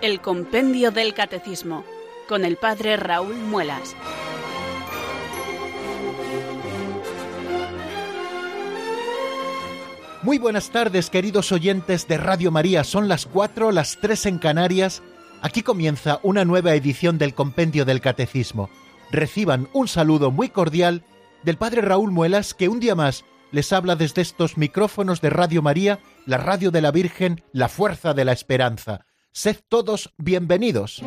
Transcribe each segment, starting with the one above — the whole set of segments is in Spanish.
El Compendio del Catecismo con el Padre Raúl Muelas. Muy buenas tardes, queridos oyentes de Radio María. Son las cuatro, las tres en Canarias. Aquí comienza una nueva edición del Compendio del Catecismo. Reciban un saludo muy cordial del Padre Raúl Muelas, que un día más les habla desde estos micrófonos de Radio María, la radio de la Virgen, la fuerza de la esperanza. Sed todos bienvenidos.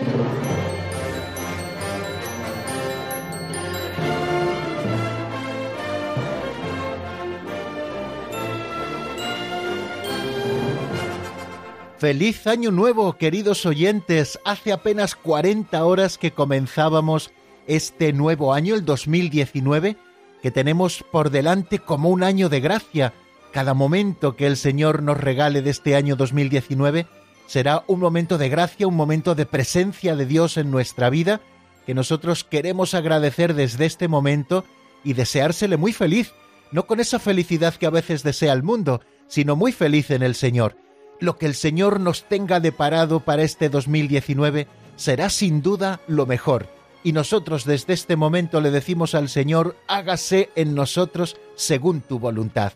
Feliz año nuevo, queridos oyentes. Hace apenas 40 horas que comenzábamos este nuevo año, el 2019, que tenemos por delante como un año de gracia. Cada momento que el Señor nos regale de este año 2019 será un momento de gracia, un momento de presencia de Dios en nuestra vida, que nosotros queremos agradecer desde este momento y deseársele muy feliz, no con esa felicidad que a veces desea el mundo, sino muy feliz en el Señor lo que el Señor nos tenga deparado para este 2019 será sin duda lo mejor. Y nosotros desde este momento le decimos al Señor, hágase en nosotros según tu voluntad.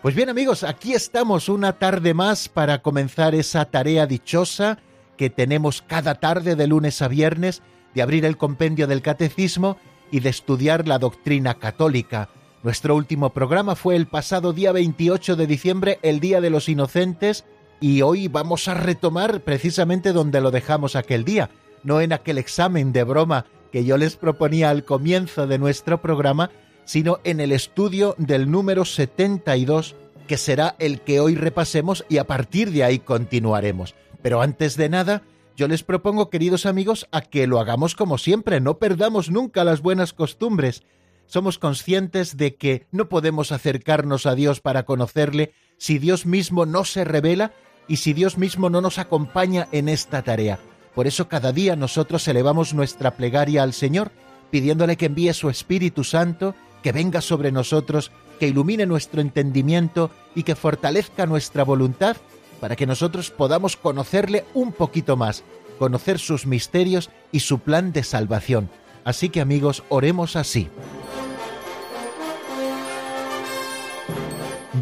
Pues bien amigos, aquí estamos una tarde más para comenzar esa tarea dichosa que tenemos cada tarde de lunes a viernes de abrir el compendio del catecismo y de estudiar la doctrina católica. Nuestro último programa fue el pasado día 28 de diciembre, el Día de los Inocentes, y hoy vamos a retomar precisamente donde lo dejamos aquel día, no en aquel examen de broma que yo les proponía al comienzo de nuestro programa, sino en el estudio del número 72, que será el que hoy repasemos y a partir de ahí continuaremos. Pero antes de nada, yo les propongo, queridos amigos, a que lo hagamos como siempre, no perdamos nunca las buenas costumbres. Somos conscientes de que no podemos acercarnos a Dios para conocerle si Dios mismo no se revela y si Dios mismo no nos acompaña en esta tarea. Por eso cada día nosotros elevamos nuestra plegaria al Señor, pidiéndole que envíe su Espíritu Santo, que venga sobre nosotros, que ilumine nuestro entendimiento y que fortalezca nuestra voluntad para que nosotros podamos conocerle un poquito más, conocer sus misterios y su plan de salvación. Así que amigos, oremos así.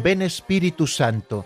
Ven Espíritu Santo,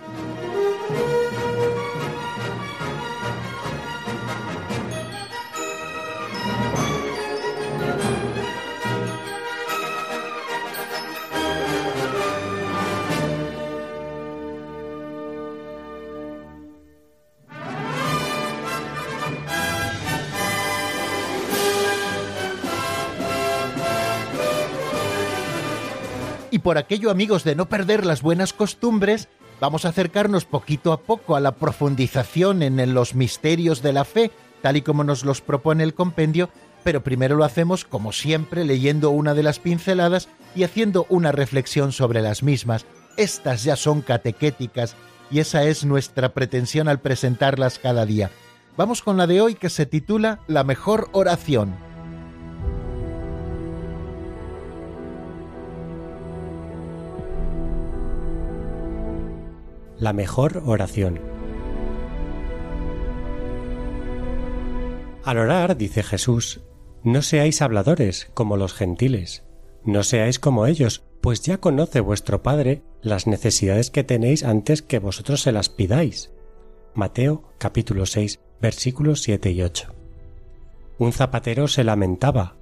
Y por aquello, amigos, de no perder las buenas costumbres, vamos a acercarnos poquito a poco a la profundización en los misterios de la fe, tal y como nos los propone el compendio, pero primero lo hacemos, como siempre, leyendo una de las pinceladas y haciendo una reflexión sobre las mismas. Estas ya son catequéticas y esa es nuestra pretensión al presentarlas cada día. Vamos con la de hoy que se titula La mejor oración. La mejor oración. Al orar, dice Jesús, no seáis habladores como los gentiles, no seáis como ellos, pues ya conoce vuestro Padre las necesidades que tenéis antes que vosotros se las pidáis. Mateo capítulo 6 versículos 7 y 8. Un zapatero se lamentaba.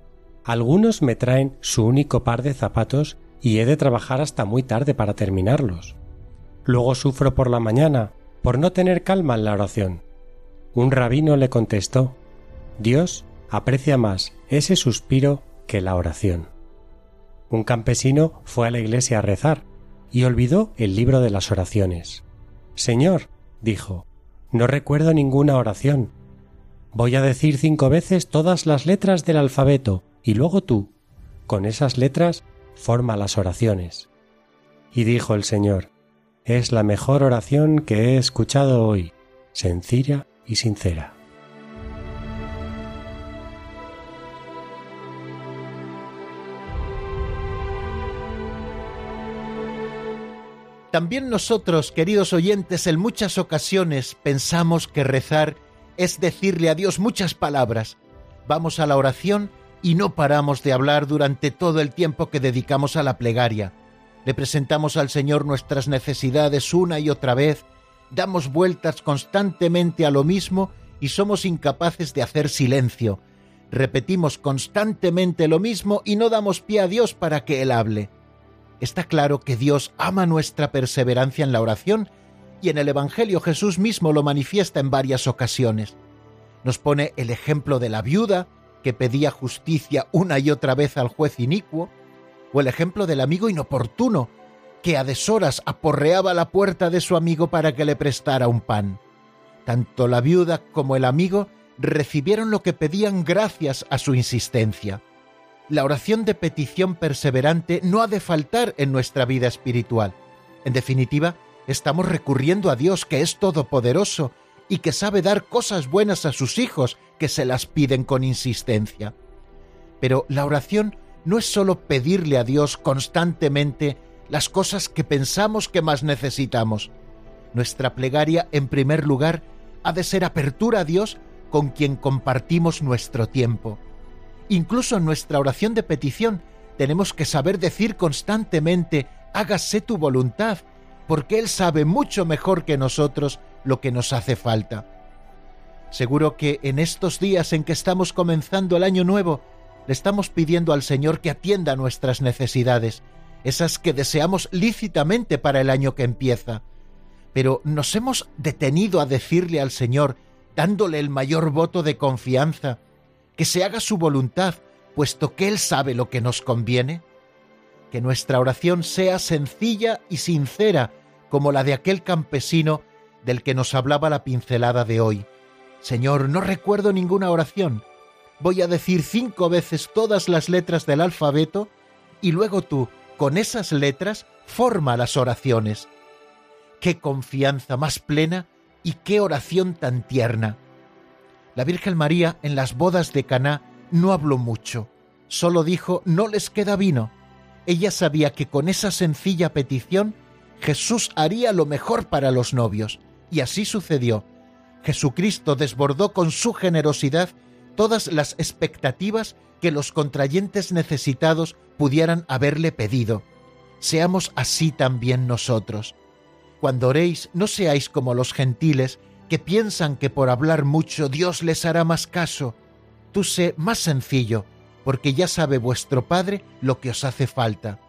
Algunos me traen su único par de zapatos y he de trabajar hasta muy tarde para terminarlos. Luego sufro por la mañana por no tener calma en la oración. Un rabino le contestó Dios aprecia más ese suspiro que la oración. Un campesino fue a la iglesia a rezar, y olvidó el libro de las oraciones. Señor, dijo, no recuerdo ninguna oración. Voy a decir cinco veces todas las letras del alfabeto y luego tú, con esas letras, forma las oraciones. Y dijo el Señor, es la mejor oración que he escuchado hoy, sencilla y sincera. También nosotros, queridos oyentes, en muchas ocasiones pensamos que rezar es decirle a Dios muchas palabras. Vamos a la oración y no paramos de hablar durante todo el tiempo que dedicamos a la plegaria. Le presentamos al Señor nuestras necesidades una y otra vez, damos vueltas constantemente a lo mismo y somos incapaces de hacer silencio. Repetimos constantemente lo mismo y no damos pie a Dios para que Él hable. Está claro que Dios ama nuestra perseverancia en la oración y en el Evangelio Jesús mismo lo manifiesta en varias ocasiones. Nos pone el ejemplo de la viuda que pedía justicia una y otra vez al juez inicuo, o el ejemplo del amigo inoportuno que a deshoras aporreaba la puerta de su amigo para que le prestara un pan. Tanto la viuda como el amigo recibieron lo que pedían gracias a su insistencia la oración de petición perseverante no ha de faltar en nuestra vida espiritual. En definitiva, estamos recurriendo a Dios que es todopoderoso y que sabe dar cosas buenas a sus hijos que se las piden con insistencia. Pero la oración no es sólo pedirle a Dios constantemente las cosas que pensamos que más necesitamos. Nuestra plegaria, en primer lugar, ha de ser apertura a Dios con quien compartimos nuestro tiempo. Incluso en nuestra oración de petición tenemos que saber decir constantemente, hágase tu voluntad, porque Él sabe mucho mejor que nosotros lo que nos hace falta. Seguro que en estos días en que estamos comenzando el año nuevo, le estamos pidiendo al Señor que atienda nuestras necesidades, esas que deseamos lícitamente para el año que empieza. Pero nos hemos detenido a decirle al Señor, dándole el mayor voto de confianza, que se haga su voluntad, puesto que Él sabe lo que nos conviene? Que nuestra oración sea sencilla y sincera, como la de aquel campesino del que nos hablaba la pincelada de hoy. Señor, no recuerdo ninguna oración. Voy a decir cinco veces todas las letras del alfabeto y luego tú, con esas letras, forma las oraciones. Qué confianza más plena y qué oración tan tierna. La Virgen María en las bodas de Caná no habló mucho, solo dijo no les queda vino. Ella sabía que con esa sencilla petición Jesús haría lo mejor para los novios, y así sucedió. Jesucristo desbordó con su generosidad todas las expectativas que los contrayentes necesitados pudieran haberle pedido. Seamos así también nosotros. Cuando oréis, no seáis como los gentiles que piensan que por hablar mucho Dios les hará más caso. Tú sé más sencillo, porque ya sabe vuestro Padre lo que os hace falta.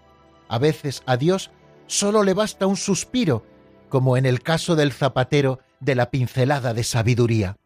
A veces a Dios solo le basta un suspiro, como en el caso del zapatero de la pincelada de sabiduría.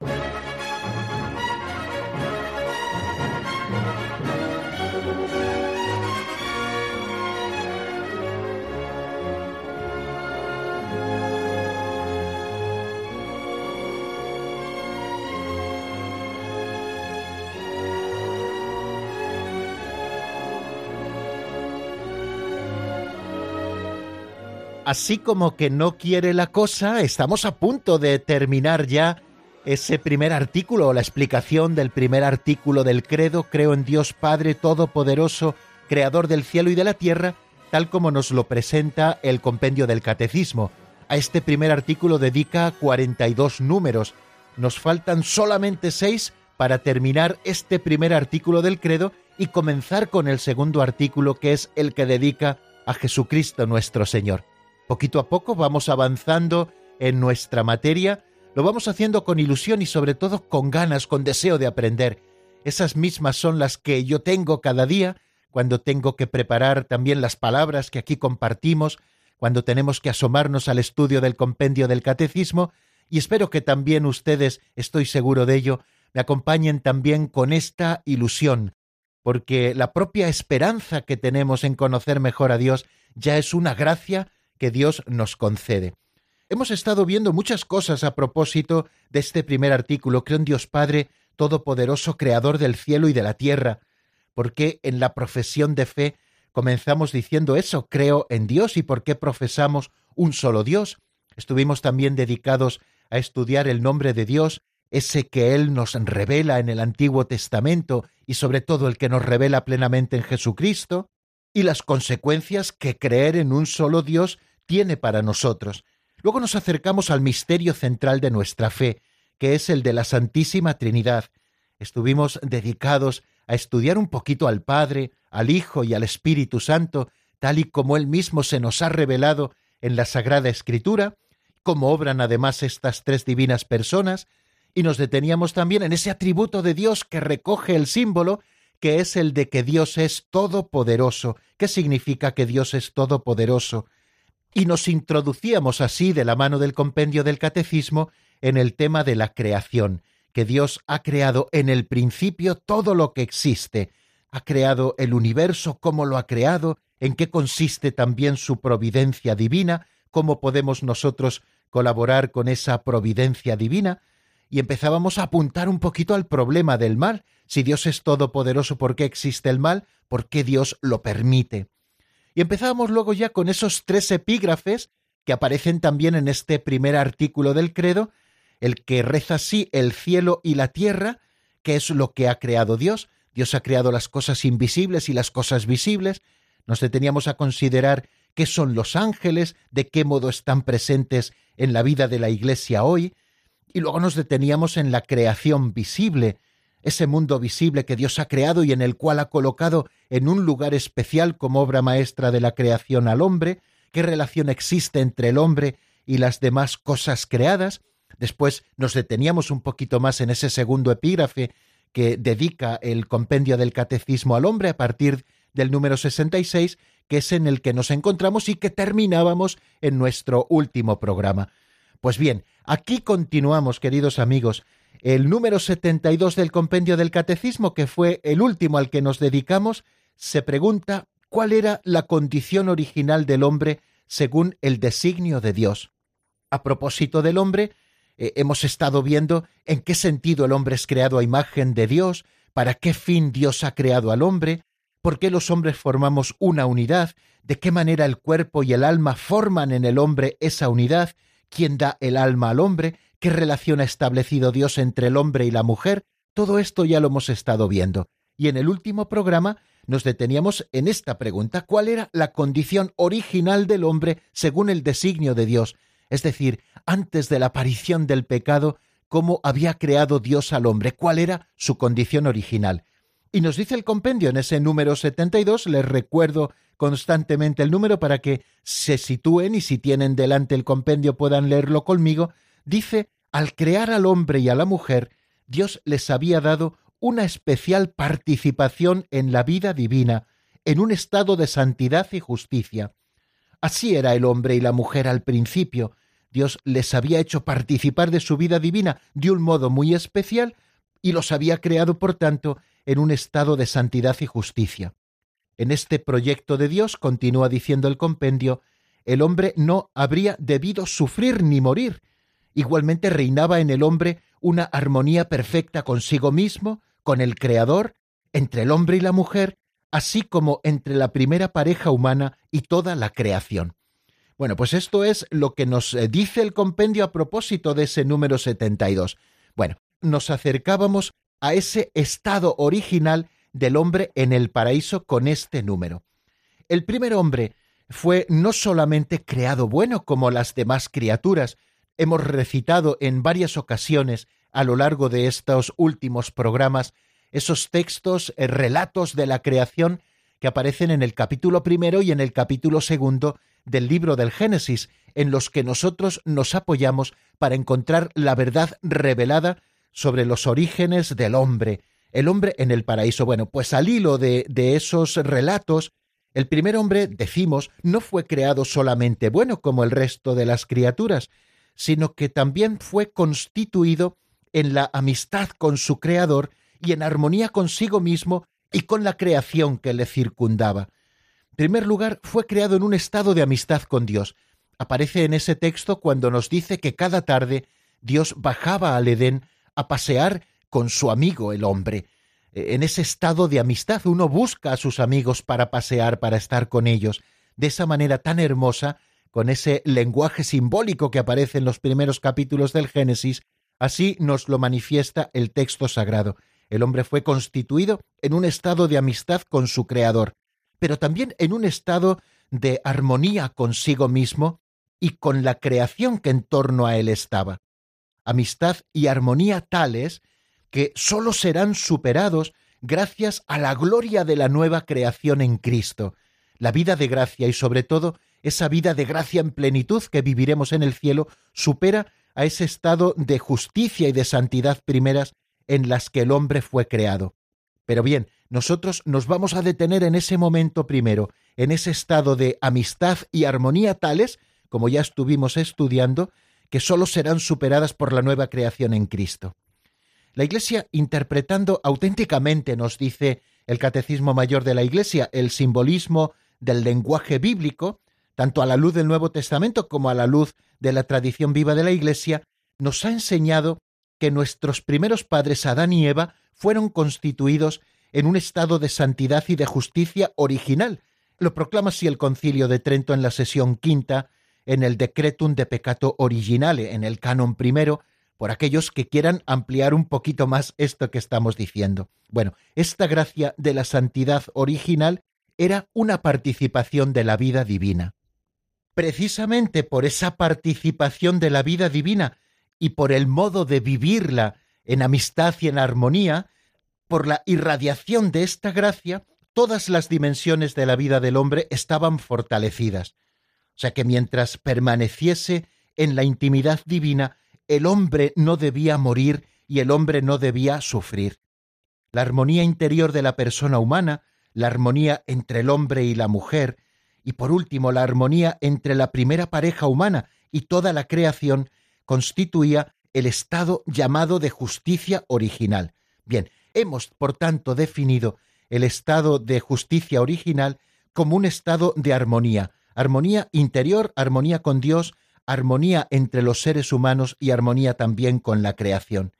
Así como que no quiere la cosa, estamos a punto de terminar ya ese primer artículo, o la explicación del primer artículo del credo, creo en Dios Padre Todopoderoso, Creador del cielo y de la tierra, tal como nos lo presenta el compendio del Catecismo. A este primer artículo dedica 42 números. Nos faltan solamente seis para terminar este primer artículo del credo y comenzar con el segundo artículo que es el que dedica a Jesucristo nuestro Señor. Poquito a poco vamos avanzando en nuestra materia, lo vamos haciendo con ilusión y sobre todo con ganas, con deseo de aprender. Esas mismas son las que yo tengo cada día cuando tengo que preparar también las palabras que aquí compartimos, cuando tenemos que asomarnos al estudio del compendio del catecismo, y espero que también ustedes, estoy seguro de ello, me acompañen también con esta ilusión, porque la propia esperanza que tenemos en conocer mejor a Dios ya es una gracia que Dios nos concede. Hemos estado viendo muchas cosas a propósito de este primer artículo, creo en Dios Padre, Todopoderoso, Creador del cielo y de la tierra, porque en la profesión de fe comenzamos diciendo eso, creo en Dios. Y por qué profesamos un solo Dios. Estuvimos también dedicados a estudiar el nombre de Dios, ese que Él nos revela en el Antiguo Testamento y sobre todo el que nos revela plenamente en Jesucristo, y las consecuencias que creer en un solo Dios tiene para nosotros. Luego nos acercamos al misterio central de nuestra fe, que es el de la Santísima Trinidad. Estuvimos dedicados a estudiar un poquito al Padre, al Hijo y al Espíritu Santo, tal y como Él mismo se nos ha revelado en la Sagrada Escritura, cómo obran además estas tres divinas personas, y nos deteníamos también en ese atributo de Dios que recoge el símbolo, que es el de que Dios es todopoderoso. ¿Qué significa que Dios es todopoderoso? y nos introducíamos así de la mano del compendio del catecismo en el tema de la creación, que Dios ha creado en el principio todo lo que existe, ha creado el universo, cómo lo ha creado, en qué consiste también su providencia divina, cómo podemos nosotros colaborar con esa providencia divina, y empezábamos a apuntar un poquito al problema del mal. Si Dios es todopoderoso, ¿por qué existe el mal? ¿Por qué Dios lo permite? Y empezábamos luego ya con esos tres epígrafes que aparecen también en este primer artículo del credo, el que reza así el cielo y la tierra, que es lo que ha creado Dios. Dios ha creado las cosas invisibles y las cosas visibles. Nos deteníamos a considerar qué son los ángeles, de qué modo están presentes en la vida de la Iglesia hoy, y luego nos deteníamos en la creación visible, ese mundo visible que Dios ha creado y en el cual ha colocado en un lugar especial como obra maestra de la creación al hombre, qué relación existe entre el hombre y las demás cosas creadas. Después nos deteníamos un poquito más en ese segundo epígrafe que dedica el compendio del catecismo al hombre a partir del número 66, que es en el que nos encontramos y que terminábamos en nuestro último programa. Pues bien, aquí continuamos, queridos amigos, el número 72 del compendio del Catecismo, que fue el último al que nos dedicamos, se pregunta cuál era la condición original del hombre según el designio de Dios. A propósito del hombre, eh, hemos estado viendo en qué sentido el hombre es creado a imagen de Dios, para qué fin Dios ha creado al hombre, por qué los hombres formamos una unidad, de qué manera el cuerpo y el alma forman en el hombre esa unidad, quién da el alma al hombre, qué relación ha establecido Dios entre el hombre y la mujer, todo esto ya lo hemos estado viendo. Y en el último programa nos deteníamos en esta pregunta, ¿cuál era la condición original del hombre según el designio de Dios? Es decir, antes de la aparición del pecado, ¿cómo había creado Dios al hombre? ¿Cuál era su condición original? Y nos dice el compendio en ese número 72, les recuerdo constantemente el número para que se sitúen y si tienen delante el compendio puedan leerlo conmigo, dice, al crear al hombre y a la mujer, Dios les había dado una especial participación en la vida divina, en un estado de santidad y justicia. Así era el hombre y la mujer al principio. Dios les había hecho participar de su vida divina de un modo muy especial y los había creado, por tanto, en un estado de santidad y justicia. En este proyecto de Dios, continúa diciendo el compendio, el hombre no habría debido sufrir ni morir, Igualmente reinaba en el hombre una armonía perfecta consigo mismo, con el Creador, entre el hombre y la mujer, así como entre la primera pareja humana y toda la creación. Bueno, pues esto es lo que nos eh, dice el compendio a propósito de ese número 72. Bueno, nos acercábamos a ese estado original del hombre en el paraíso con este número. El primer hombre fue no solamente creado bueno como las demás criaturas, hemos recitado en varias ocasiones a lo largo de estos últimos programas esos textos, eh, relatos de la creación que aparecen en el capítulo primero y en el capítulo segundo del libro del Génesis, en los que nosotros nos apoyamos para encontrar la verdad revelada sobre los orígenes del hombre, el hombre en el paraíso. Bueno, pues al hilo de, esos relatos, el primer hombre, decimos, no fue creado solamente bueno como el resto de las criaturas, sino que también fue constituido en la amistad con su Creador y en armonía consigo mismo y con la creación que le circundaba. En primer lugar, fue creado en un estado de amistad con Dios. aparece en ese texto cuando nos dice que cada tarde Dios bajaba al Edén a pasear con su amigo el hombre. En ese estado de amistad uno busca a sus amigos para pasear, para estar con ellos, de esa manera tan hermosa, con ese lenguaje simbólico que aparece en los primeros capítulos del Génesis, así nos lo manifiesta el texto sagrado. El hombre fue constituido en un estado de amistad con su Creador, pero también en un estado de armonía consigo mismo y con la creación que en torno a él estaba. Amistad y armonía tales que sólo serán superados gracias a la gloria de la nueva creación en Cristo, la vida de gracia y sobre todo esa vida de gracia en plenitud que viviremos en el cielo supera a ese estado de justicia y de santidad primeras en las que el hombre fue creado. Pero bien, nosotros nos vamos a detener en ese momento primero, en ese estado de amistad y armonía tales, como ya estuvimos estudiando, que sólo serán superadas por la nueva creación en Cristo. La Iglesia, interpretando auténticamente, nos dice el Catecismo Mayor de la Iglesia, el simbolismo del lenguaje bíblico, tanto a la luz del Nuevo Testamento como a la luz de la tradición viva de la Iglesia, nos ha enseñado que nuestros primeros padres Adán y Eva fueron constituidos en un estado de santidad y de justicia original. Lo proclama así el Concilio de Trento en la sesión quinta, en el Decretum de Peccato Originale, en el canon primero, por aquellos que quieran ampliar un poquito más esto que estamos diciendo. Bueno, esta gracia de la santidad original era una participación de la vida divina. Precisamente por esa participación de la vida divina y por el modo de vivirla en amistad y en armonía, por la irradiación de esta gracia, todas las dimensiones de la vida del hombre estaban fortalecidas. O sea que mientras permaneciese en la intimidad divina, el hombre no debía morir y el hombre no debía sufrir. La armonía interior de la persona humana, la armonía entre el hombre y la mujer, y por último la armonía entre la primera pareja humana y toda la creación, constituía el estado llamado de justicia original. Bien, hemos, por tanto, definido el estado de justicia original como un estado de armonía, armonía interior, armonía con Dios, armonía entre los seres humanos y armonía también con la creación.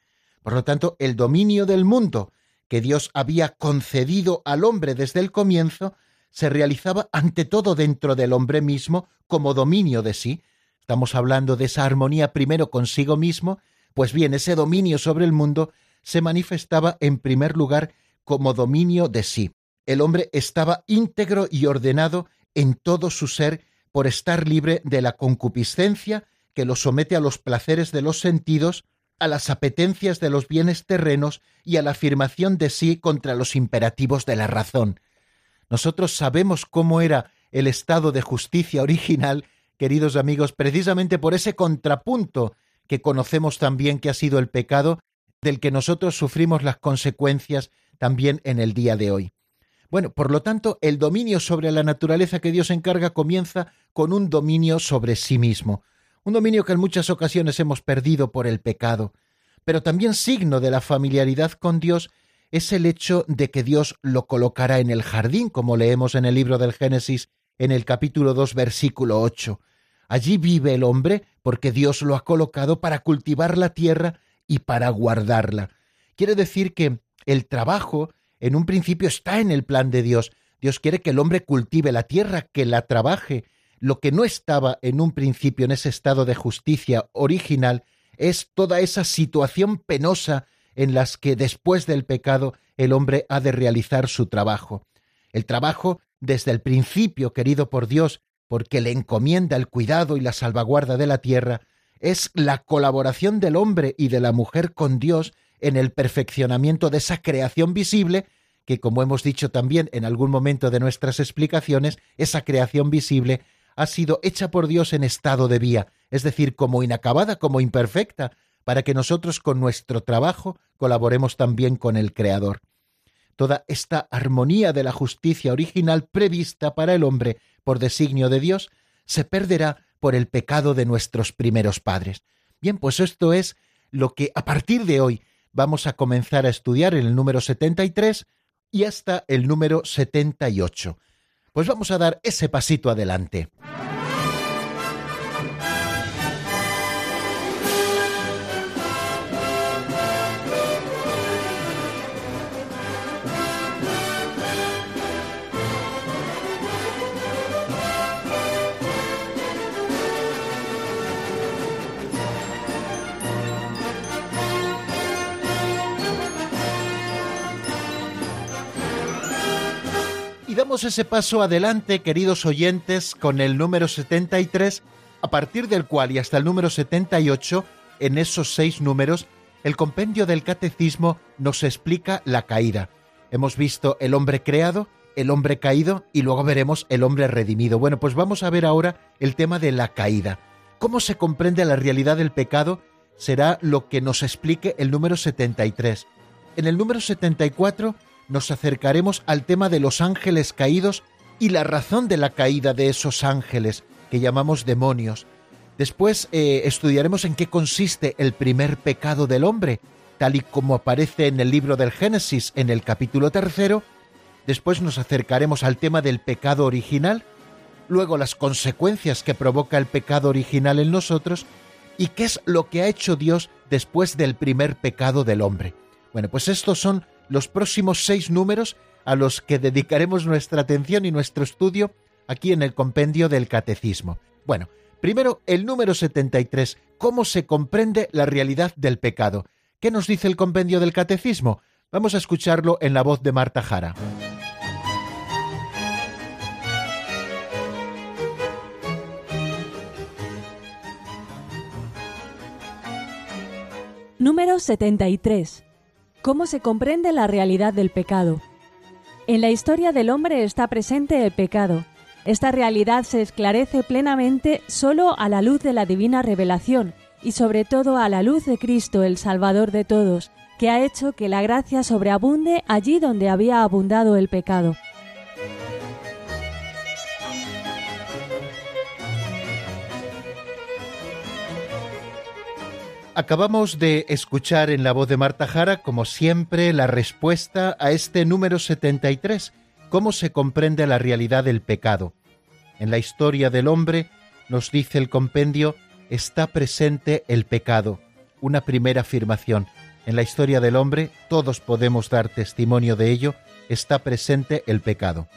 Por lo tanto, el dominio del mundo que Dios había concedido al hombre desde el comienzo se realizaba ante todo dentro del hombre mismo como dominio de sí. Estamos hablando de esa armonía primero consigo mismo, pues bien, ese dominio sobre el mundo se manifestaba en primer lugar como dominio de sí. El hombre estaba íntegro y ordenado en todo su ser por estar libre de la concupiscencia que lo somete a los placeres de los sentidos, a las apetencias de los bienes terrenos y a la afirmación de sí contra los imperativos de la razón. Nosotros sabemos cómo era el estado de justicia original, queridos amigos, precisamente por ese contrapunto que conocemos también que ha sido el pecado, del que nosotros sufrimos las consecuencias también en el día de hoy. Bueno, por lo tanto, el dominio sobre la naturaleza que Dios encarga comienza con un dominio sobre sí mismo, un dominio que en muchas ocasiones hemos perdido por el pecado, pero también signo de la familiaridad con Dios es el hecho de que Dios lo colocará en el jardín, como leemos en el libro del Génesis en el capítulo 2 versículo 8. Allí vive el hombre porque Dios lo ha colocado para cultivar la tierra y para guardarla. Quiere decir que el trabajo en un principio está en el plan de Dios. Dios quiere que el hombre cultive la tierra, que la trabaje. Lo que no estaba en un principio en ese estado de justicia original es toda esa situación penosa en las que después del pecado el hombre ha de realizar su trabajo. El trabajo desde el principio querido por Dios, porque le encomienda el cuidado y la salvaguarda de la tierra, es la colaboración del hombre y de la mujer con Dios en el perfeccionamiento de esa creación visible que, como hemos dicho también en algún momento de nuestras explicaciones, esa creación visible ha sido hecha por Dios en estado de vía, es decir, como inacabada, como imperfecta, para que nosotros con nuestro trabajo colaboremos también con el Creador. Toda esta armonía de la justicia original prevista para el hombre por designio de Dios se perderá por el pecado de nuestros primeros padres. Bien, pues esto es lo que a partir de hoy vamos a comenzar a estudiar en el número 73 y hasta el número 78. Pues vamos a dar ese pasito adelante. Damos ese paso adelante, queridos oyentes, con el número 73, a partir del cual y hasta el número 78, en esos seis números, el compendio del catecismo nos explica la caída. Hemos visto el hombre creado, el hombre caído y luego veremos el hombre redimido. Bueno, pues vamos a ver ahora el tema de la caída. ¿Cómo se comprende la realidad del pecado? Será lo que nos explique el número 73. En el número 74 nos acercaremos al tema de los ángeles caídos y la razón de la caída de esos ángeles, que llamamos demonios. Después eh, estudiaremos en qué consiste el primer pecado del hombre, tal y como aparece en el libro del Génesis en el capítulo tercero. Después nos acercaremos al tema del pecado original, luego las consecuencias que provoca el pecado original en nosotros y qué es lo que ha hecho Dios después del primer pecado del hombre. Bueno, pues estos son los próximos seis números a los que dedicaremos nuestra atención y nuestro estudio aquí en el compendio del Catecismo. Bueno, primero el número 73, ¿cómo se comprende la realidad del pecado? ¿Qué nos dice el compendio del Catecismo? Vamos a escucharlo en la voz de Marta Jara. Número 73. ¿Cómo se comprende la realidad del pecado? En la historia del hombre está presente el pecado. Esta realidad se esclarece plenamente solo a la luz de la divina revelación y sobre todo a la luz de Cristo, el Salvador de todos, que ha hecho que la gracia sobreabunde allí donde había abundado el pecado. Acabamos de escuchar en la voz de Marta Jara, como siempre, la respuesta a este número 73, cómo se comprende la realidad del pecado. En la historia del hombre, nos dice el compendio, está presente el pecado. Una primera afirmación. En la historia del hombre, todos podemos dar testimonio de ello, está presente el pecado.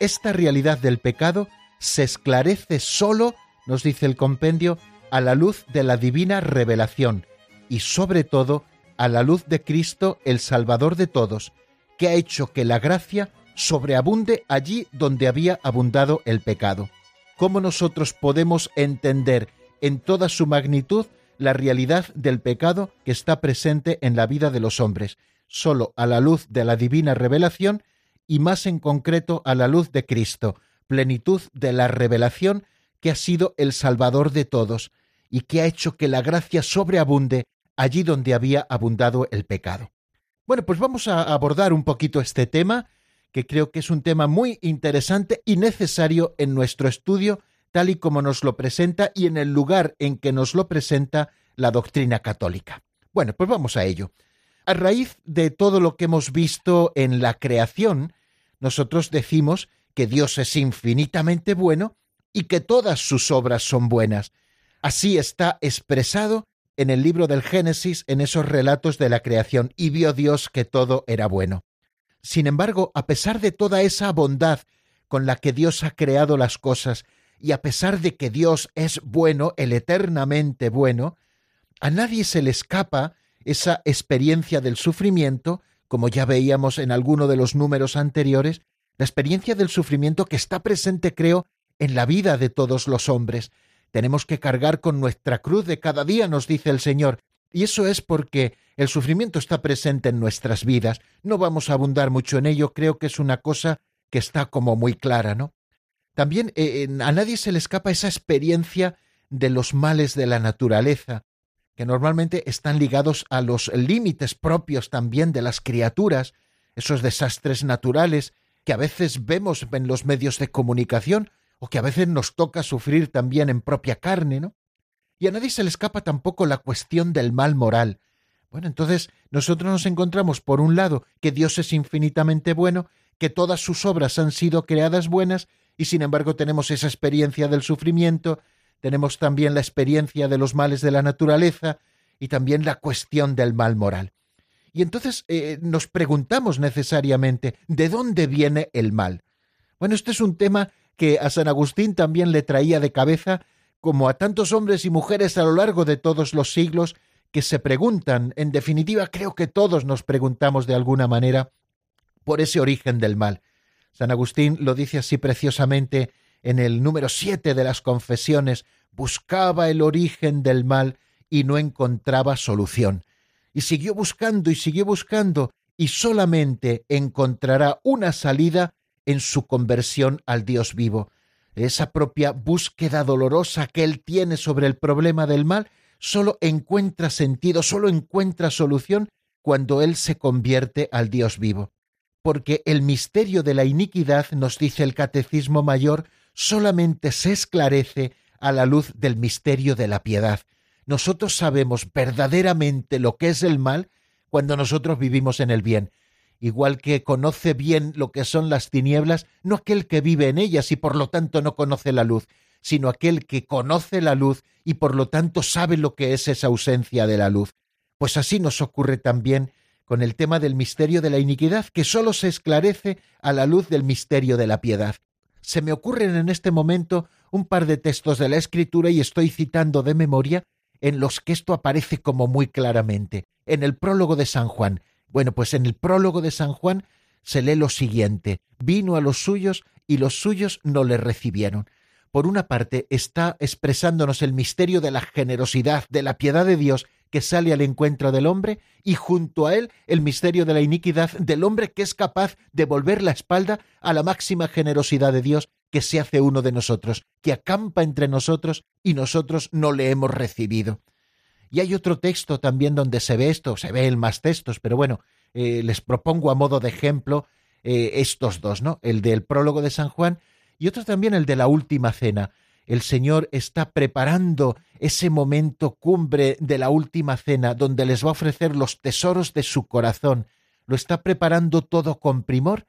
Esta realidad del pecado se esclarece solo, nos dice el compendio, a la luz de la divina revelación y sobre todo a la luz de Cristo el Salvador de todos, que ha hecho que la gracia sobreabunde allí donde había abundado el pecado. ¿Cómo nosotros podemos entender en toda su magnitud la realidad del pecado que está presente en la vida de los hombres? Solo a la luz de la divina revelación y más en concreto a la luz de Cristo, plenitud de la revelación que ha sido el Salvador de todos, y que ha hecho que la gracia sobreabunde allí donde había abundado el pecado. Bueno, pues vamos a abordar un poquito este tema, que creo que es un tema muy interesante y necesario en nuestro estudio, tal y como nos lo presenta y en el lugar en que nos lo presenta la doctrina católica. Bueno, pues vamos a ello. A raíz de todo lo que hemos visto en la creación, nosotros decimos que Dios es infinitamente bueno y que todas sus obras son buenas, Así está expresado en el libro del Génesis, en esos relatos de la creación, y vio Dios que todo era bueno. Sin embargo, a pesar de toda esa bondad con la que Dios ha creado las cosas, y a pesar de que Dios es bueno, el eternamente bueno, a nadie se le escapa esa experiencia del sufrimiento, como ya veíamos en alguno de los números anteriores, la experiencia del sufrimiento que está presente, creo, en la vida de todos los hombres, tenemos que cargar con nuestra cruz de cada día, nos dice el Señor. Y eso es porque el sufrimiento está presente en nuestras vidas. No vamos a abundar mucho en ello, creo que es una cosa que está como muy clara, ¿no? También eh, a nadie se le escapa esa experiencia de los males de la naturaleza, que normalmente están ligados a los límites propios también de las criaturas, esos desastres naturales que a veces vemos en los medios de comunicación o que a veces nos toca sufrir también en propia carne, ¿no? Y a nadie se le escapa tampoco la cuestión del mal moral. Bueno, entonces nosotros nos encontramos, por un lado, que Dios es infinitamente bueno, que todas sus obras han sido creadas buenas, y sin embargo tenemos esa experiencia del sufrimiento, tenemos también la experiencia de los males de la naturaleza y también la cuestión del mal moral. Y entonces eh, nos preguntamos necesariamente, ¿de dónde viene el mal? Bueno, este es un tema que a San Agustín también le traía de cabeza, como a tantos hombres y mujeres a lo largo de todos los siglos, que se preguntan, en definitiva creo que todos nos preguntamos de alguna manera, por ese origen del mal. San Agustín lo dice así preciosamente en el número siete de las confesiones, buscaba el origen del mal y no encontraba solución. Y siguió buscando y siguió buscando y solamente encontrará una salida en su conversión al Dios vivo. Esa propia búsqueda dolorosa que él tiene sobre el problema del mal solo encuentra sentido, solo encuentra solución cuando él se convierte al Dios vivo. Porque el misterio de la iniquidad, nos dice el Catecismo Mayor, solamente se esclarece a la luz del misterio de la piedad. Nosotros sabemos verdaderamente lo que es el mal cuando nosotros vivimos en el bien. Igual que conoce bien lo que son las tinieblas, no aquel que vive en ellas y por lo tanto no conoce la luz, sino aquel que conoce la luz y por lo tanto sabe lo que es esa ausencia de la luz. Pues así nos ocurre también con el tema del misterio de la iniquidad, que sólo se esclarece a la luz del misterio de la piedad se me ocurren en este momento un par de textos de la Escritura y estoy citando de memoria en los que esto aparece como muy claramente. En el prólogo de San Juan. Bueno, pues en el prólogo de San Juan se lee lo siguiente. Vino a los suyos y los suyos no le recibieron. Por una parte está expresándonos el misterio de la generosidad, de la piedad de Dios que sale al encuentro del hombre y junto a él el misterio de la iniquidad del hombre que es capaz de volver la espalda a la máxima generosidad de Dios que se hace uno de nosotros, que acampa entre nosotros y nosotros no le hemos recibido. Y hay otro texto también donde se ve esto, se ve en más textos, pero bueno, eh, les propongo a modo de ejemplo eh, estos dos, ¿no? El del prólogo de San Juan y otro también el de la última cena, el Señor está preparando ese momento cumbre de la última cena, donde les va a ofrecer los tesoros de su corazón. Lo está preparando todo con primor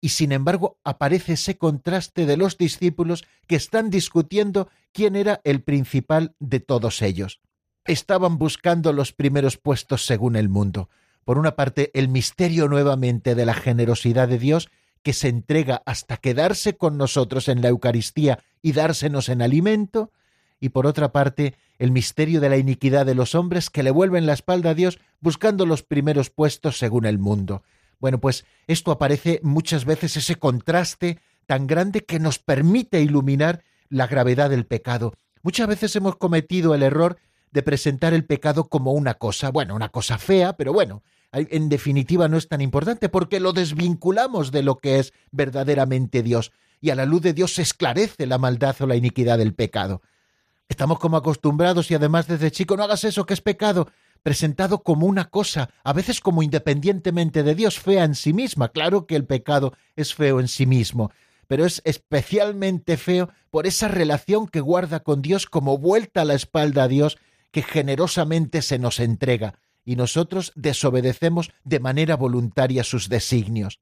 y sin embargo aparece ese contraste de los discípulos que están discutiendo quién era el principal de todos ellos. Estaban buscando los primeros puestos según el mundo. Por una parte, el misterio nuevamente de la generosidad de Dios que se entrega hasta quedarse con nosotros en la Eucaristía y dársenos en alimento, y por otra parte el misterio de la iniquidad de los hombres que le vuelven la espalda a Dios buscando los primeros puestos según el mundo. Bueno, pues esto aparece muchas veces ese contraste tan grande que nos permite iluminar la gravedad del pecado. Muchas veces hemos cometido el error de presentar el pecado como una cosa, bueno, una cosa fea, pero bueno, en definitiva no es tan importante porque lo desvinculamos de lo que es verdaderamente Dios y a la luz de Dios se esclarece la maldad o la iniquidad del pecado. Estamos como acostumbrados y además desde chico no hagas eso que es pecado, presentado como una cosa, a veces como independientemente de Dios, fea en sí misma. Claro que el pecado es feo en sí mismo, pero es especialmente feo por esa relación que guarda con Dios como vuelta a la espalda a Dios que generosamente se nos entrega y nosotros desobedecemos de manera voluntaria sus designios.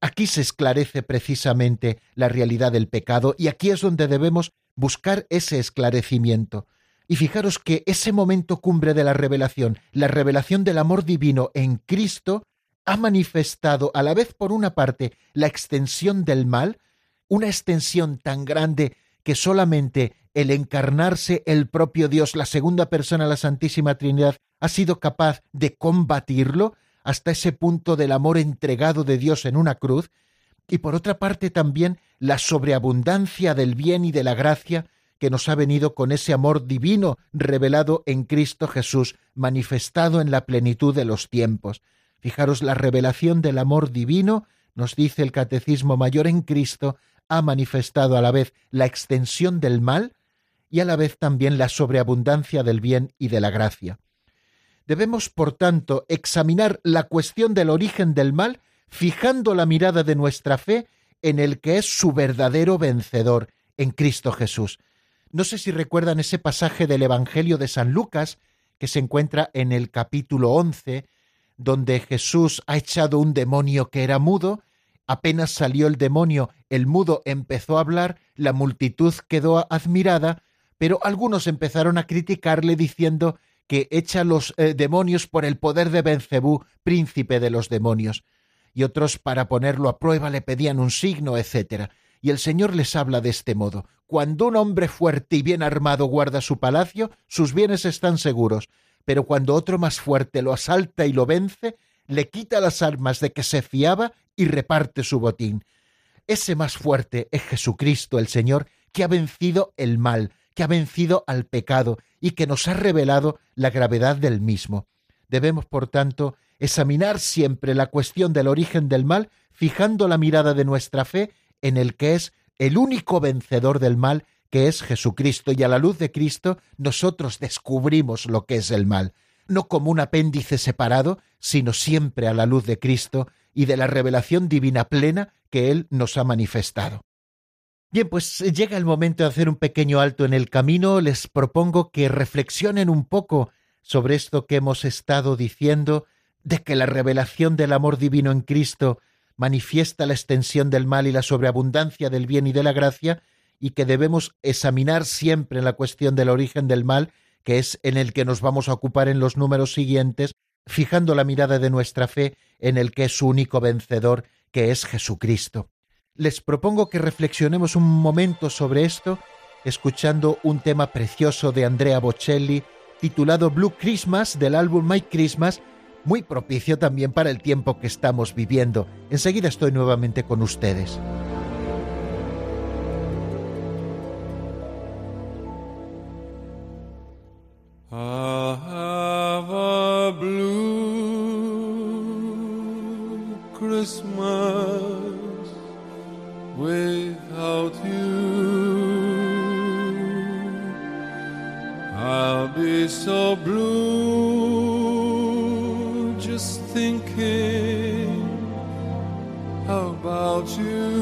Aquí se esclarece precisamente la realidad del pecado y aquí es donde debemos buscar ese esclarecimiento. Y fijaros que ese momento cumbre de la revelación, la revelación del amor divino en Cristo, ha manifestado a la vez por una parte la extensión del mal, una extensión tan grande que solamente el encarnarse el propio Dios, la segunda persona la Santísima Trinidad, ha sido capaz de combatirlo hasta ese punto del amor entregado de Dios en una cruz, y por otra parte también la sobreabundancia del bien y de la gracia que nos ha venido con ese amor divino revelado en Cristo Jesús, manifestado en la plenitud de los tiempos. Fijaros, la revelación del amor divino, nos dice el Catecismo Mayor en Cristo, ha manifestado a la vez la extensión del mal y a la vez también la sobreabundancia del bien y de la gracia. Debemos, por tanto, examinar la cuestión del origen del mal fijando la mirada de nuestra fe en el que es su verdadero vencedor, en Cristo Jesús. No sé si recuerdan ese pasaje del Evangelio de San Lucas, que se encuentra en el capítulo 11, donde Jesús ha echado un demonio que era mudo, apenas salió el demonio, el mudo empezó a hablar, la multitud quedó admirada, pero algunos empezaron a criticarle diciendo que echa los eh, demonios por el poder de Bencebú, príncipe de los demonios. Y otros, para ponerlo a prueba, le pedían un signo, etc. Y el Señor les habla de este modo. Cuando un hombre fuerte y bien armado guarda su palacio, sus bienes están seguros. Pero cuando otro más fuerte lo asalta y lo vence, le quita las armas de que se fiaba y reparte su botín. ese más fuerte es Jesucristo el Señor, que ha vencido el mal, que ha vencido al pecado y que nos ha revelado la gravedad del mismo. Debemos, por tanto, examinar siempre la cuestión del origen del mal, fijando la mirada de nuestra fe en el que es el único vencedor del mal, que es Jesucristo, y a la luz de Cristo nosotros descubrimos lo que es el mal, no como un apéndice separado, sino siempre a la luz de Cristo y de la revelación divina plena que Él nos ha manifestado. Bien, pues llega el momento de hacer un pequeño alto en el camino. Les propongo que reflexionen un poco sobre esto que hemos estado diciendo, de que la revelación del amor divino en Cristo manifiesta la extensión del mal y la sobreabundancia del bien y de la gracia, y que debemos examinar siempre la cuestión del origen del mal, que es en el que nos vamos a ocupar en los números siguientes, fijando la mirada de nuestra fe en el que es su único vencedor, que es Jesucristo. Les propongo que reflexionemos un momento sobre esto, escuchando un tema precioso de Andrea Bocelli, titulado Blue Christmas del álbum My Christmas, muy propicio también para el tiempo que estamos viviendo. Enseguida estoy nuevamente con ustedes. Christmas without you. I'll be so blue just thinking about you.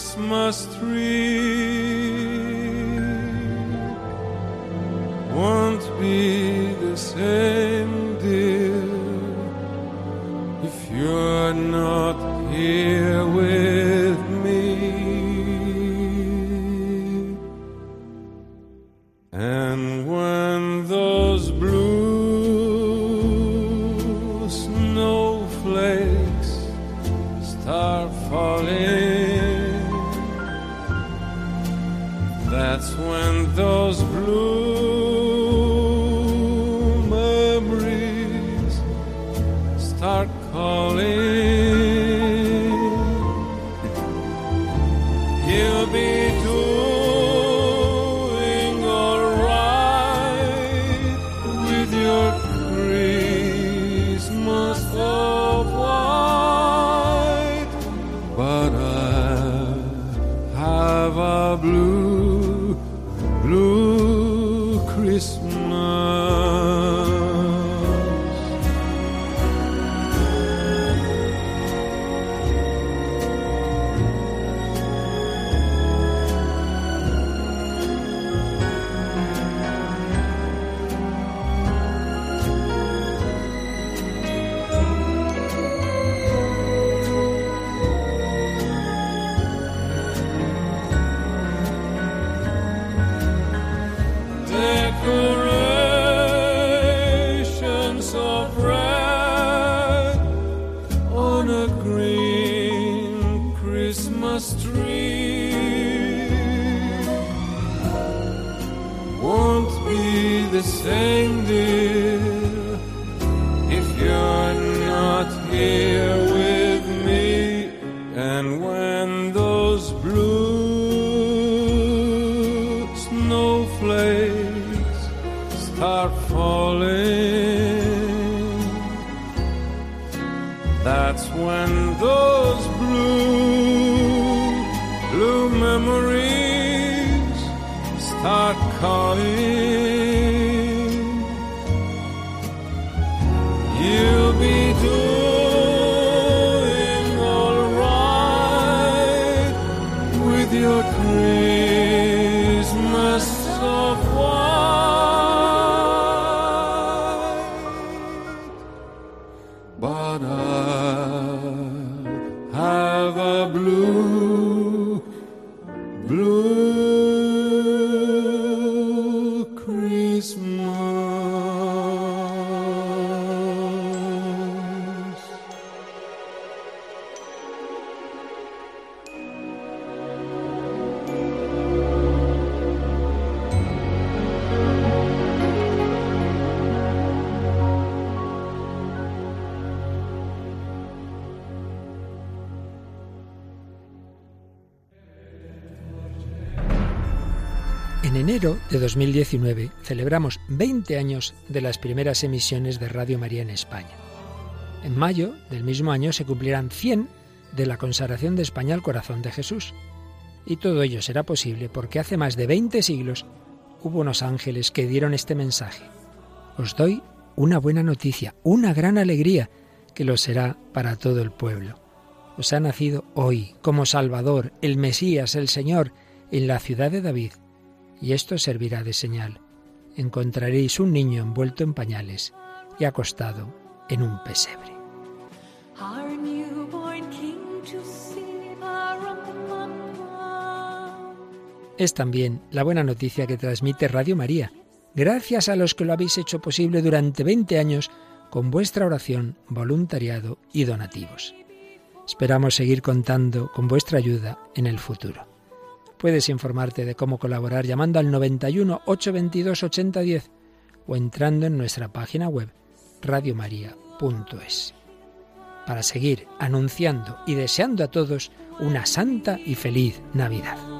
Christmas tree won't be the same, dear, if you're not here with celebramos 20 años de las primeras emisiones de Radio María en España. En mayo del mismo año se cumplirán 100 de la consagración de España al corazón de Jesús. Y todo ello será posible porque hace más de 20 siglos hubo unos ángeles que dieron este mensaje. Os doy una buena noticia, una gran alegría, que lo será para todo el pueblo. Os ha nacido hoy como Salvador, el Mesías, el Señor, en la ciudad de David, y esto servirá de señal. Encontraréis un niño envuelto en pañales y acostado en un pesebre. Es también la buena noticia que transmite Radio María, gracias a los que lo habéis hecho posible durante 20 años con vuestra oración, voluntariado y donativos. Esperamos seguir contando con vuestra ayuda en el futuro. Puedes informarte de cómo colaborar llamando al 91 822 8010 o entrando en nuestra página web radiomaria.es. Para seguir anunciando y deseando a todos una santa y feliz Navidad.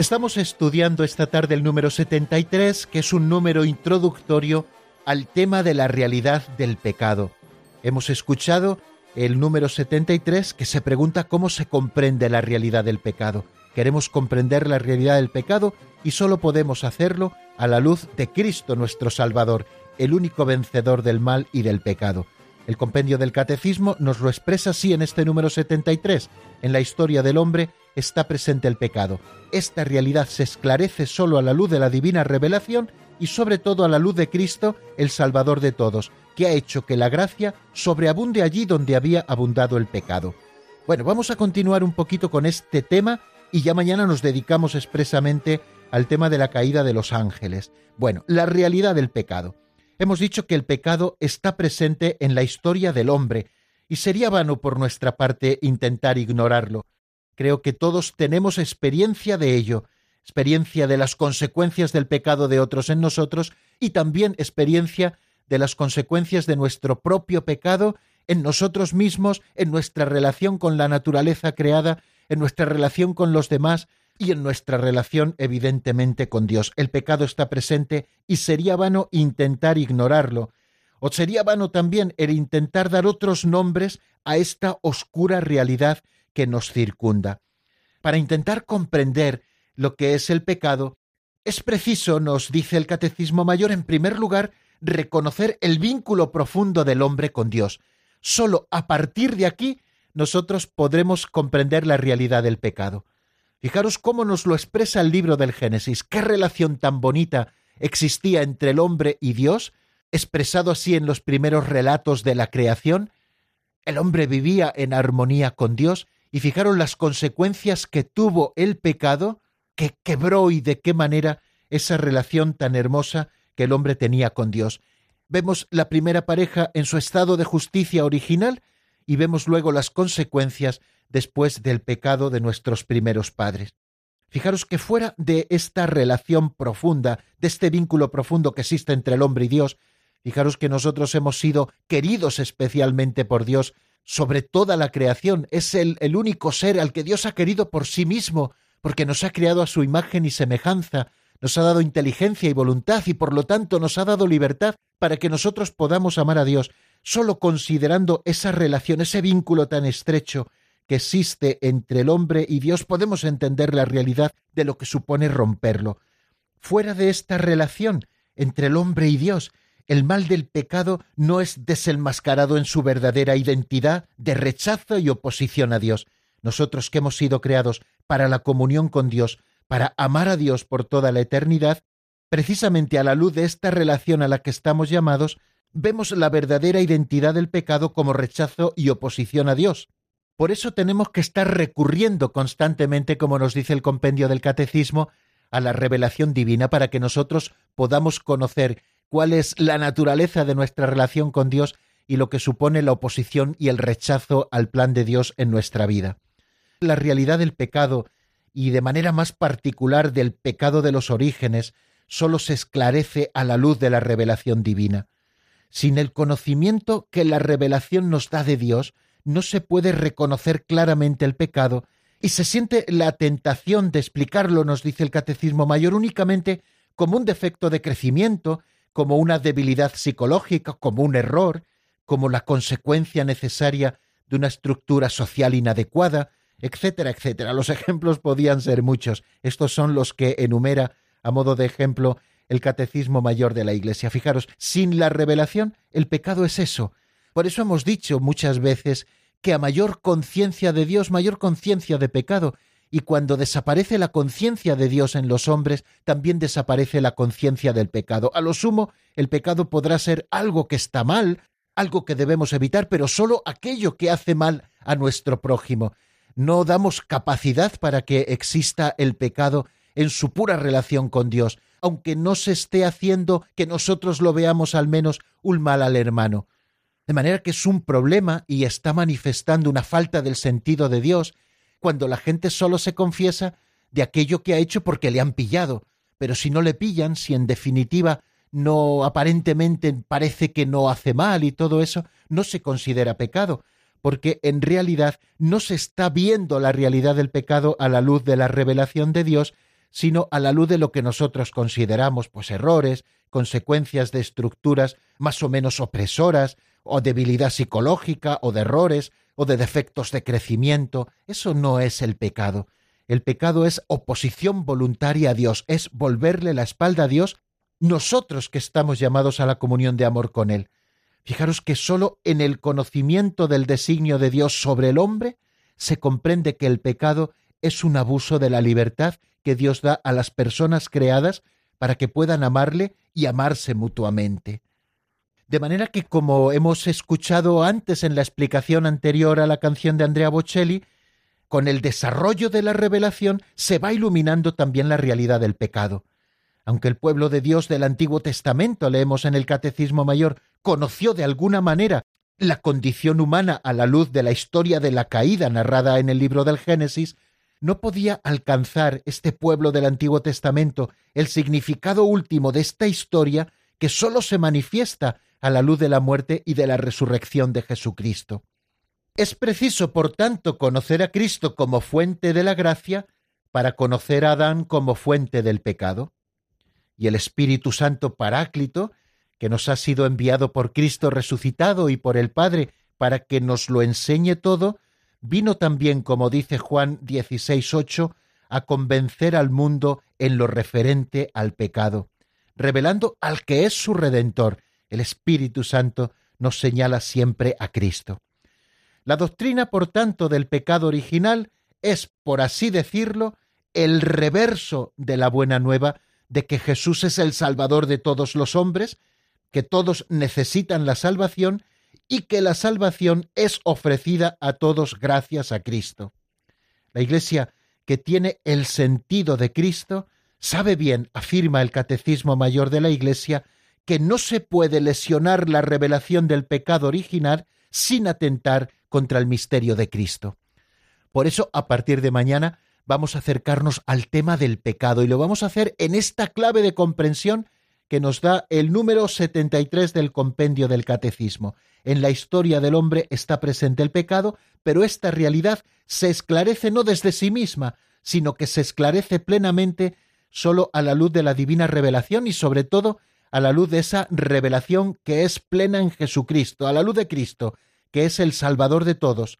Estamos estudiando esta tarde el número 73, que es un número introductorio al tema de la realidad del pecado. Hemos escuchado el número 73 que se pregunta cómo se comprende la realidad del pecado. Queremos comprender la realidad del pecado y solo podemos hacerlo a la luz de Cristo nuestro Salvador, el único vencedor del mal y del pecado. El compendio del Catecismo nos lo expresa así en este número 73. En la historia del hombre está presente el pecado. Esta realidad se esclarece solo a la luz de la divina revelación y sobre todo a la luz de Cristo, el Salvador de todos, que ha hecho que la gracia sobreabunde allí donde había abundado el pecado. Bueno, vamos a continuar un poquito con este tema y ya mañana nos dedicamos expresamente al tema de la caída de los ángeles. Bueno, la realidad del pecado. Hemos dicho que el pecado está presente en la historia del hombre, y sería vano por nuestra parte intentar ignorarlo. Creo que todos tenemos experiencia de ello, experiencia de las consecuencias del pecado de otros en nosotros y también experiencia de las consecuencias de nuestro propio pecado en nosotros mismos, en nuestra relación con la naturaleza creada, en nuestra relación con los demás y en nuestra relación evidentemente con Dios. El pecado está presente y sería vano intentar ignorarlo. O sería vano también el intentar dar otros nombres a esta oscura realidad que nos circunda. Para intentar comprender lo que es el pecado, es preciso, nos dice el Catecismo Mayor, en primer lugar, reconocer el vínculo profundo del hombre con Dios. Solo a partir de aquí nosotros podremos comprender la realidad del pecado. Fijaros cómo nos lo expresa el libro del Génesis, qué relación tan bonita existía entre el hombre y Dios, expresado así en los primeros relatos de la creación. El hombre vivía en armonía con Dios y fijaron las consecuencias que tuvo el pecado, que quebró y de qué manera esa relación tan hermosa que el hombre tenía con Dios. Vemos la primera pareja en su estado de justicia original y vemos luego las consecuencias después del pecado de nuestros primeros padres. Fijaros que fuera de esta relación profunda, de este vínculo profundo que existe entre el hombre y Dios, fijaros que nosotros hemos sido queridos especialmente por Dios sobre toda la creación. Es el, único ser al que Dios ha querido por sí mismo, porque nos ha creado a su imagen y semejanza, nos ha dado inteligencia y voluntad y por lo tanto nos ha dado libertad para que nosotros podamos amar a Dios, solo considerando esa relación, ese vínculo tan estrecho que existe entre el hombre y Dios podemos entender la realidad de lo que supone romperlo. Fuera de esta relación entre el hombre y Dios, el mal del pecado no es desenmascarado en su verdadera identidad de rechazo y oposición a Dios. Nosotros que hemos sido creados para la comunión con Dios, para amar a Dios por toda la eternidad, precisamente a la luz de esta relación a la que estamos llamados, vemos la verdadera identidad del pecado como rechazo y oposición a Dios. Por eso tenemos que estar recurriendo constantemente, como nos dice el compendio del Catecismo, a la revelación divina para que nosotros podamos conocer cuál es la naturaleza de nuestra relación con Dios y lo que supone la oposición y el rechazo al plan de Dios en nuestra vida. La realidad del pecado y de manera más particular del pecado de los orígenes sólo se esclarece a la luz de la revelación divina. Sin el conocimiento que la revelación nos da de Dios, no se puede reconocer claramente el pecado y se siente la tentación de explicarlo, nos dice el Catecismo Mayor, únicamente como un defecto de crecimiento, como una debilidad psicológica, como un error, como la consecuencia necesaria de una estructura social inadecuada, etcétera, etcétera. Los ejemplos podían ser muchos. Estos son los que enumera a modo de ejemplo el Catecismo Mayor de la Iglesia. Fijaros, sin la revelación el pecado es eso. Por eso hemos dicho muchas veces que a mayor conciencia de Dios, mayor conciencia de pecado, y cuando desaparece la conciencia de Dios en los hombres, también desaparece la conciencia del pecado. A lo sumo, el pecado podrá ser algo que está mal, algo que debemos evitar, pero sólo aquello que hace mal a nuestro prójimo. No damos capacidad para que exista el pecado en su pura relación con Dios, aunque no se esté haciendo que nosotros lo veamos al menos un mal al hermano. De manera que es un problema y está manifestando una falta del sentido de Dios cuando la gente solo se confiesa de aquello que ha hecho porque le han pillado. Pero si no le pillan, si en definitiva no aparentemente parece que no hace mal y todo eso, no se considera pecado, porque en realidad no se está viendo la realidad del pecado a la luz de la revelación de Dios, sino a la luz de lo que nosotros consideramos pues errores, consecuencias de estructuras más o menos opresoras, o debilidad psicológica, o de errores, o de defectos de crecimiento. Eso no es el pecado. El pecado es oposición voluntaria a Dios, es volverle la espalda a Dios nosotros que estamos llamados a la comunión de amor con Él. Fijaros que sólo en el conocimiento del designio de Dios sobre el hombre se comprende que el pecado es un abuso de la libertad que Dios da a las personas creadas para que puedan amarle y amarse mutuamente. De manera que, como hemos escuchado antes en la explicación anterior a la canción de Andrea Bocelli, con el desarrollo de la revelación se va iluminando también la realidad del pecado. Aunque el pueblo de Dios del Antiguo Testamento, leemos en el Catecismo Mayor, conoció de alguna manera la condición humana a la luz de la historia de la caída narrada en el libro del Génesis, no podía alcanzar este pueblo del Antiguo Testamento el significado último de esta historia que sólo se manifiesta a la luz de la muerte y de la resurrección de Jesucristo. Es preciso, por tanto, conocer a Cristo como fuente de la gracia para conocer a Adán como fuente del pecado. Y el Espíritu Santo Paráclito, que nos ha sido enviado por Cristo resucitado y por el Padre para que nos lo enseñe todo, vino también, como dice Juan 16.8, a convencer al mundo en lo referente al pecado, revelando al que es su redentor. El Espíritu Santo nos señala siempre a Cristo. La doctrina, por tanto, del pecado original es, por así decirlo, el reverso de la buena nueva de que Jesús es el Salvador de todos los hombres, que todos necesitan la salvación y que la salvación es ofrecida a todos gracias a Cristo. La Iglesia, que tiene el sentido de Cristo, sabe bien, afirma el Catecismo Mayor de la Iglesia, que no se puede lesionar la revelación del pecado original sin atentar contra el misterio de Cristo. Por eso, a partir de mañana, vamos a acercarnos al tema del pecado y lo vamos a hacer en esta clave de comprensión que nos da el número 73 del compendio del Catecismo. En la historia del hombre está presente el pecado, pero esta realidad se esclarece no desde sí misma, sino que se esclarece plenamente solo a la luz de la divina revelación y sobre todo a la luz de esa revelación que es plena en Jesucristo, a la luz de Cristo, que es el Salvador de todos,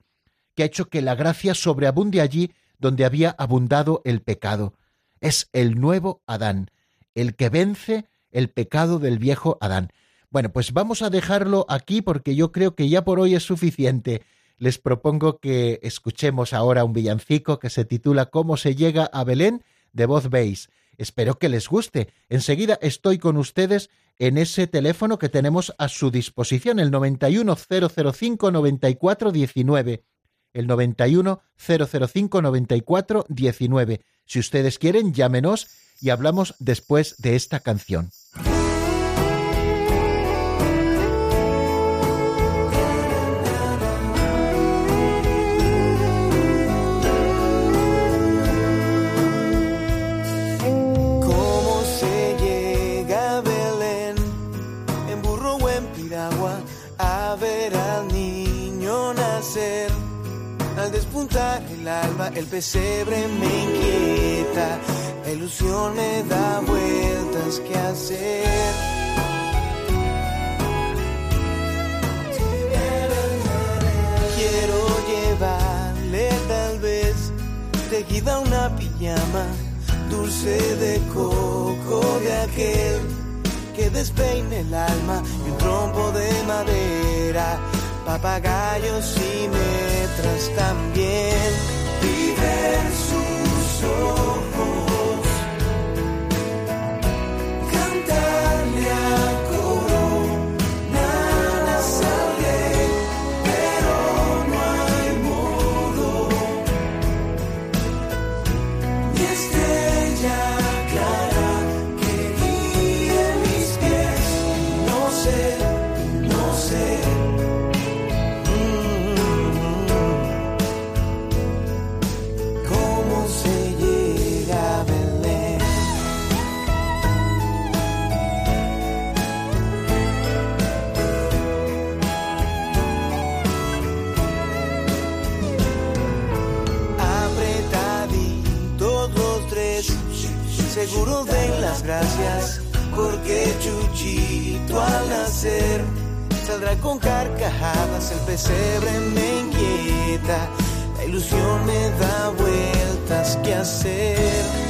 que ha hecho que la gracia sobreabunde allí donde había abundado el pecado. Es el nuevo Adán, el que vence el pecado del viejo Adán. Bueno, pues vamos a dejarlo aquí porque yo creo que ya por hoy es suficiente. Les propongo que escuchemos ahora un villancico que se titula ¿Cómo se llega a Belén? de voz Beis. Espero que les guste. Enseguida estoy con ustedes en ese teléfono que tenemos a su disposición, el 910059419. El 910059419. Si ustedes quieren, llámenos y hablamos después de esta canción. El pesebre me inquieta. La ilusión me da vueltas que hacer. Quiero llevarle tal vez tejida una pijama dulce de coco de aquel que despeine el alma y un trompo de madera, papagayos y metras también. Gracias, porque Chuchito al nacer saldrá con carcajadas, el pesebre me inquieta, la ilusión me da vueltas que hacer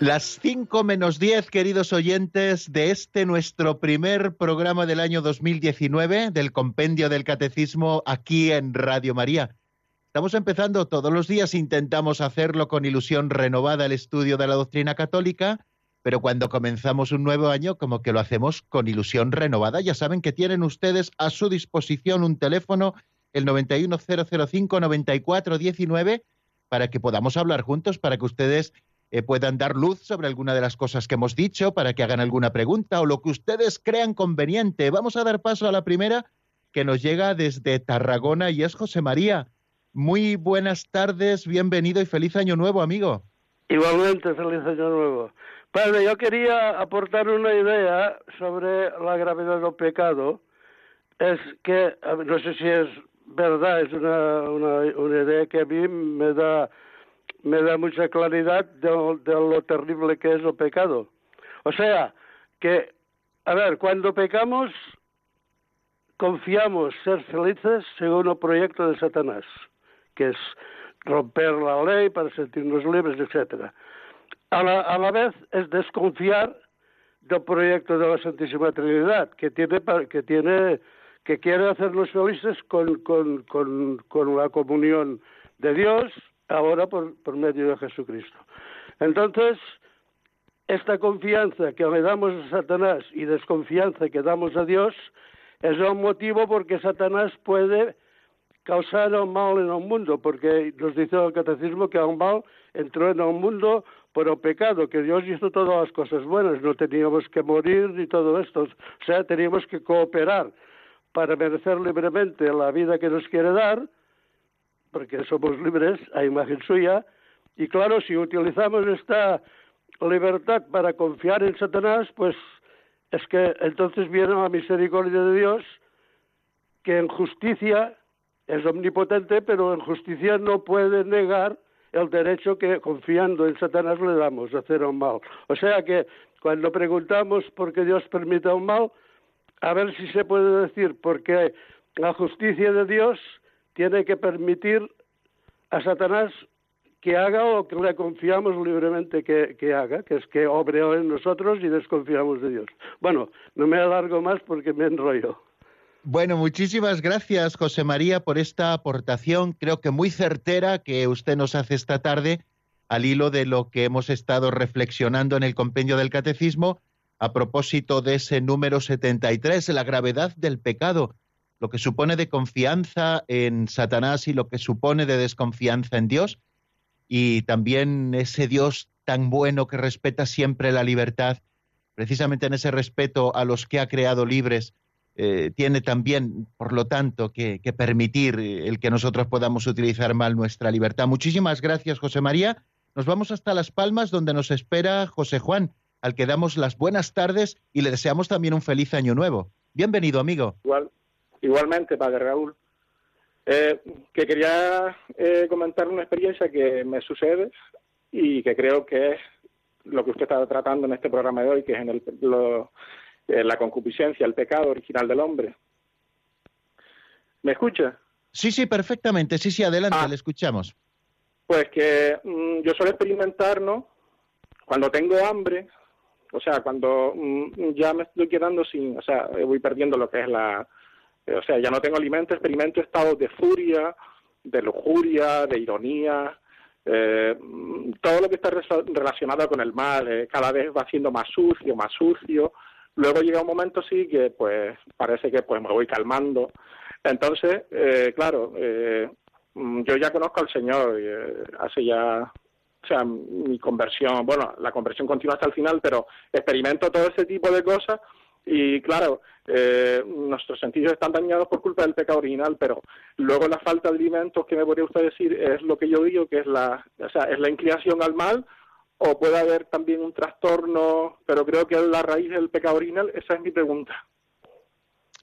Las 5 menos 10, queridos oyentes, de este nuestro primer programa del año 2019 del Compendio del Catecismo aquí en Radio María. Estamos empezando todos los días, intentamos hacerlo con ilusión renovada el estudio de la doctrina católica, pero cuando comenzamos un nuevo año, como que lo hacemos con ilusión renovada. Ya saben que tienen ustedes a su disposición un teléfono, el 910059419, para que podamos hablar juntos, para que ustedes eh, puedan dar luz sobre alguna de las cosas que hemos dicho, para que hagan alguna pregunta o lo que ustedes crean conveniente. Vamos a dar paso a la primera que nos llega desde Tarragona y es José María. Muy buenas tardes, bienvenido y feliz año nuevo, amigo. Igualmente, feliz año nuevo. Padre, yo quería aportar una idea sobre la gravedad del pecado. Es que, no sé si es verdad, es una, una, una idea que a mí me da me da mucha claridad de, lo terrible que es el pecado. O sea, que, a ver, cuando pecamos, confiamos ser felices según el proyecto de Satanás, que es romper la ley para sentirnos libres, etcétera. A la, a la vez es desconfiar del proyecto de la Santísima Trinidad, que tiene, que tiene, que quiere hacernos felices con, con la comunión de Dios, ahora por, medio de Jesucristo. Entonces, esta confianza que le damos a Satanás y desconfianza que damos a Dios es un motivo porque Satanás puede causar el mal en el mundo, porque nos dice el catecismo que el mal entró en el mundo por el pecado, que Dios hizo todas las cosas buenas, no teníamos que morir ni todo esto, o sea, teníamos que cooperar para merecer libremente la vida que nos quiere dar, porque somos libres a imagen suya, y claro, si utilizamos esta libertad para confiar en Satanás, pues es que entonces viene la misericordia de Dios, que en justicia es omnipotente, pero en justicia no puede negar el derecho que confiando en Satanás le damos a hacer un mal. O sea que cuando preguntamos por qué Dios permite un mal, a ver si se puede decir porque la justicia de Dios tiene que permitir a Satanás que haga lo que le confiamos libremente que, que, haga, que es que obre en nosotros y desconfiamos de Dios. Bueno, no me alargo más porque me enrollo. Bueno, muchísimas gracias, José María, por esta aportación, creo que muy certera que usted nos hace esta tarde al hilo de lo que hemos estado reflexionando en el compendio del catecismo a propósito de ese número 73, la gravedad del pecado lo que supone de confianza en Satanás y lo que supone de desconfianza en Dios, y también ese Dios tan bueno que respeta siempre la libertad, precisamente en ese respeto a los que ha creado libres, eh, tiene también, por lo tanto, que, permitir el que nosotros podamos utilizar mal nuestra libertad. Muchísimas gracias, José María. Nos vamos hasta Las Palmas, donde nos espera José Juan, al que damos las buenas tardes y le deseamos también un feliz año nuevo. Bienvenido, amigo. Igualmente, Padre Raúl. Eh, que quería eh, comentar una experiencia que me sucede y que creo que es lo que usted está tratando en este programa de hoy, que es en el, lo, eh, la concupiscencia, el pecado original del hombre. ¿Me escucha? Sí, sí, perfectamente. Sí, sí, adelante, Ah. le escuchamos. Pues que mm, yo suelo experimentar, ¿no? Cuando tengo hambre, o sea, cuando mm, ya me estoy quedando sin, o sea, voy perdiendo lo que es la, o sea, ya no tengo alimento, experimento estados de furia, de lujuria, de ironía, eh, todo lo que está relacionado con el mal, eh, cada vez va siendo más sucio, más sucio. Luego llega un momento sí que pues parece que pues me voy calmando. Entonces, eh, claro, eh, mm, yo ya conozco al Señor, eh, hace ya, o sea, mi conversión, bueno, la conversión continúa hasta el final, pero experimento todo ese tipo de cosas y claro, eh, nuestros sentidos están dañados por culpa del pecado original, pero luego la falta de alimentos, que me podría usted decir, es lo que yo digo, que es la, o sea, es la inclinación al mal, o puede haber también un trastorno, pero creo que es la raíz del pecado original, esa es mi pregunta.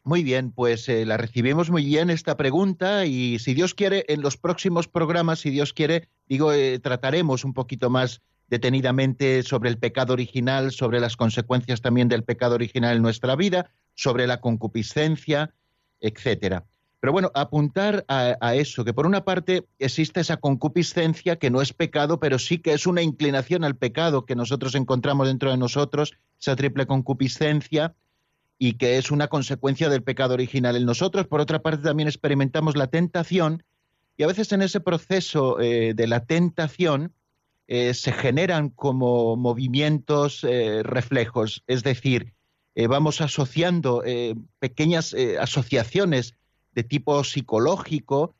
Muy bien, pues eh, la recibimos muy bien esta pregunta y si Dios quiere, en los próximos programas, si Dios quiere, digo, eh, trataremos un poquito más detenidamente sobre el pecado original, sobre las consecuencias también del pecado original en nuestra vida, sobre la concupiscencia, etcétera. Pero bueno, apuntar a, eso, que por una parte existe esa concupiscencia que no es pecado, pero sí que es una inclinación al pecado que nosotros encontramos dentro de nosotros, esa triple concupiscencia, y que es una consecuencia del pecado original en nosotros. Por otra parte, también experimentamos la tentación, y a veces en ese proceso eh, de la tentación eh, se generan como movimientos eh, reflejos, es decir, eh, vamos asociando pequeñas asociaciones de tipo psicológico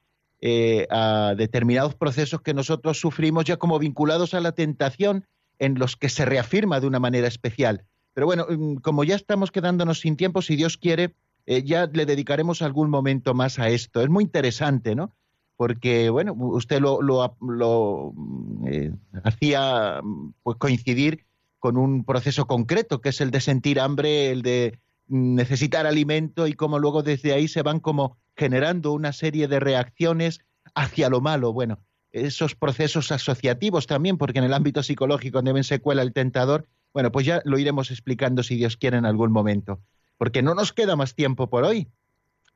a determinados procesos que nosotros sufrimos ya como vinculados a la tentación en los que se reafirma de una manera especial. Pero bueno, mm, como ya estamos quedándonos sin tiempo, si Dios quiere, ya le dedicaremos algún momento más a esto. Es muy interesante, ¿no? Porque, bueno, usted lo, lo, lo eh, hacía pues, coincidir con un proceso concreto, que es el de sentir hambre, el de necesitar alimento y cómo luego desde ahí se van como generando una serie de reacciones hacia lo malo. Bueno, esos procesos asociativos también, porque en el ámbito psicológico deben secuela el tentador, bueno, pues ya lo iremos explicando si Dios quiere en algún momento, porque no nos queda más tiempo por hoy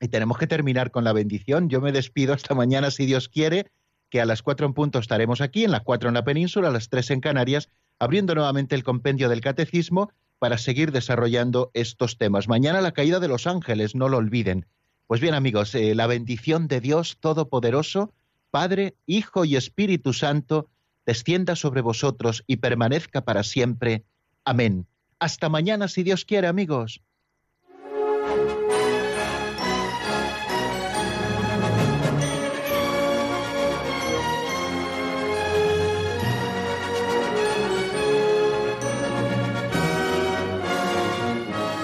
y tenemos que terminar con la bendición. Yo me despido hasta mañana si Dios quiere, que a las cuatro en punto estaremos aquí, en las cuatro en la península, a las tres en Canarias, abriendo nuevamente el compendio del catecismo para seguir desarrollando estos temas. Mañana la caída de los ángeles, no lo olviden. Pues bien amigos, eh, la bendición de Dios Todopoderoso, Padre, Hijo y Espíritu Santo, descienda sobre vosotros y permanezca para siempre. Amén. Hasta mañana si Dios quiere, amigos.